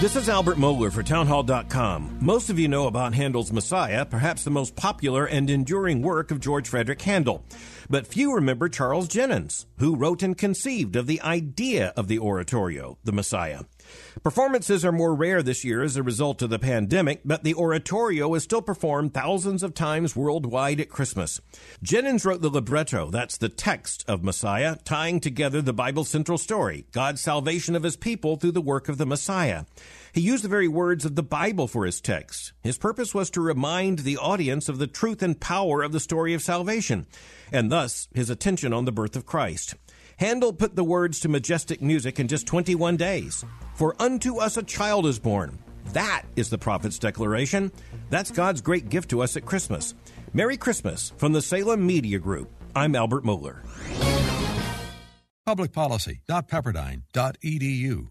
This is Albert Mohler for Townhall.com. Most of you know about Handel's Messiah, perhaps the most popular and enduring work of George Frideric Handel. But few remember Charles Jennens, who wrote and conceived of the idea of the oratorio, the Messiah. Performances are more rare this year as a result of the pandemic, but the oratorio is still performed thousands of times worldwide at Christmas. Jennens wrote the libretto, that's the text of Messiah, tying together the Bible's central story, God's salvation of his people through the work of the Messiah. He used the very words of the Bible for his text. His purpose was to remind the audience of the truth and power of the story of salvation, and thus his attention on the birth of Christ. Handel put the words to majestic music in just 21 days. For unto us a child is born. That is the prophet's declaration. That's God's great gift to us at Christmas. Merry Christmas from the Salem Media Group. I'm Albert Mohler. Publicpolicy.pepperdine.edu.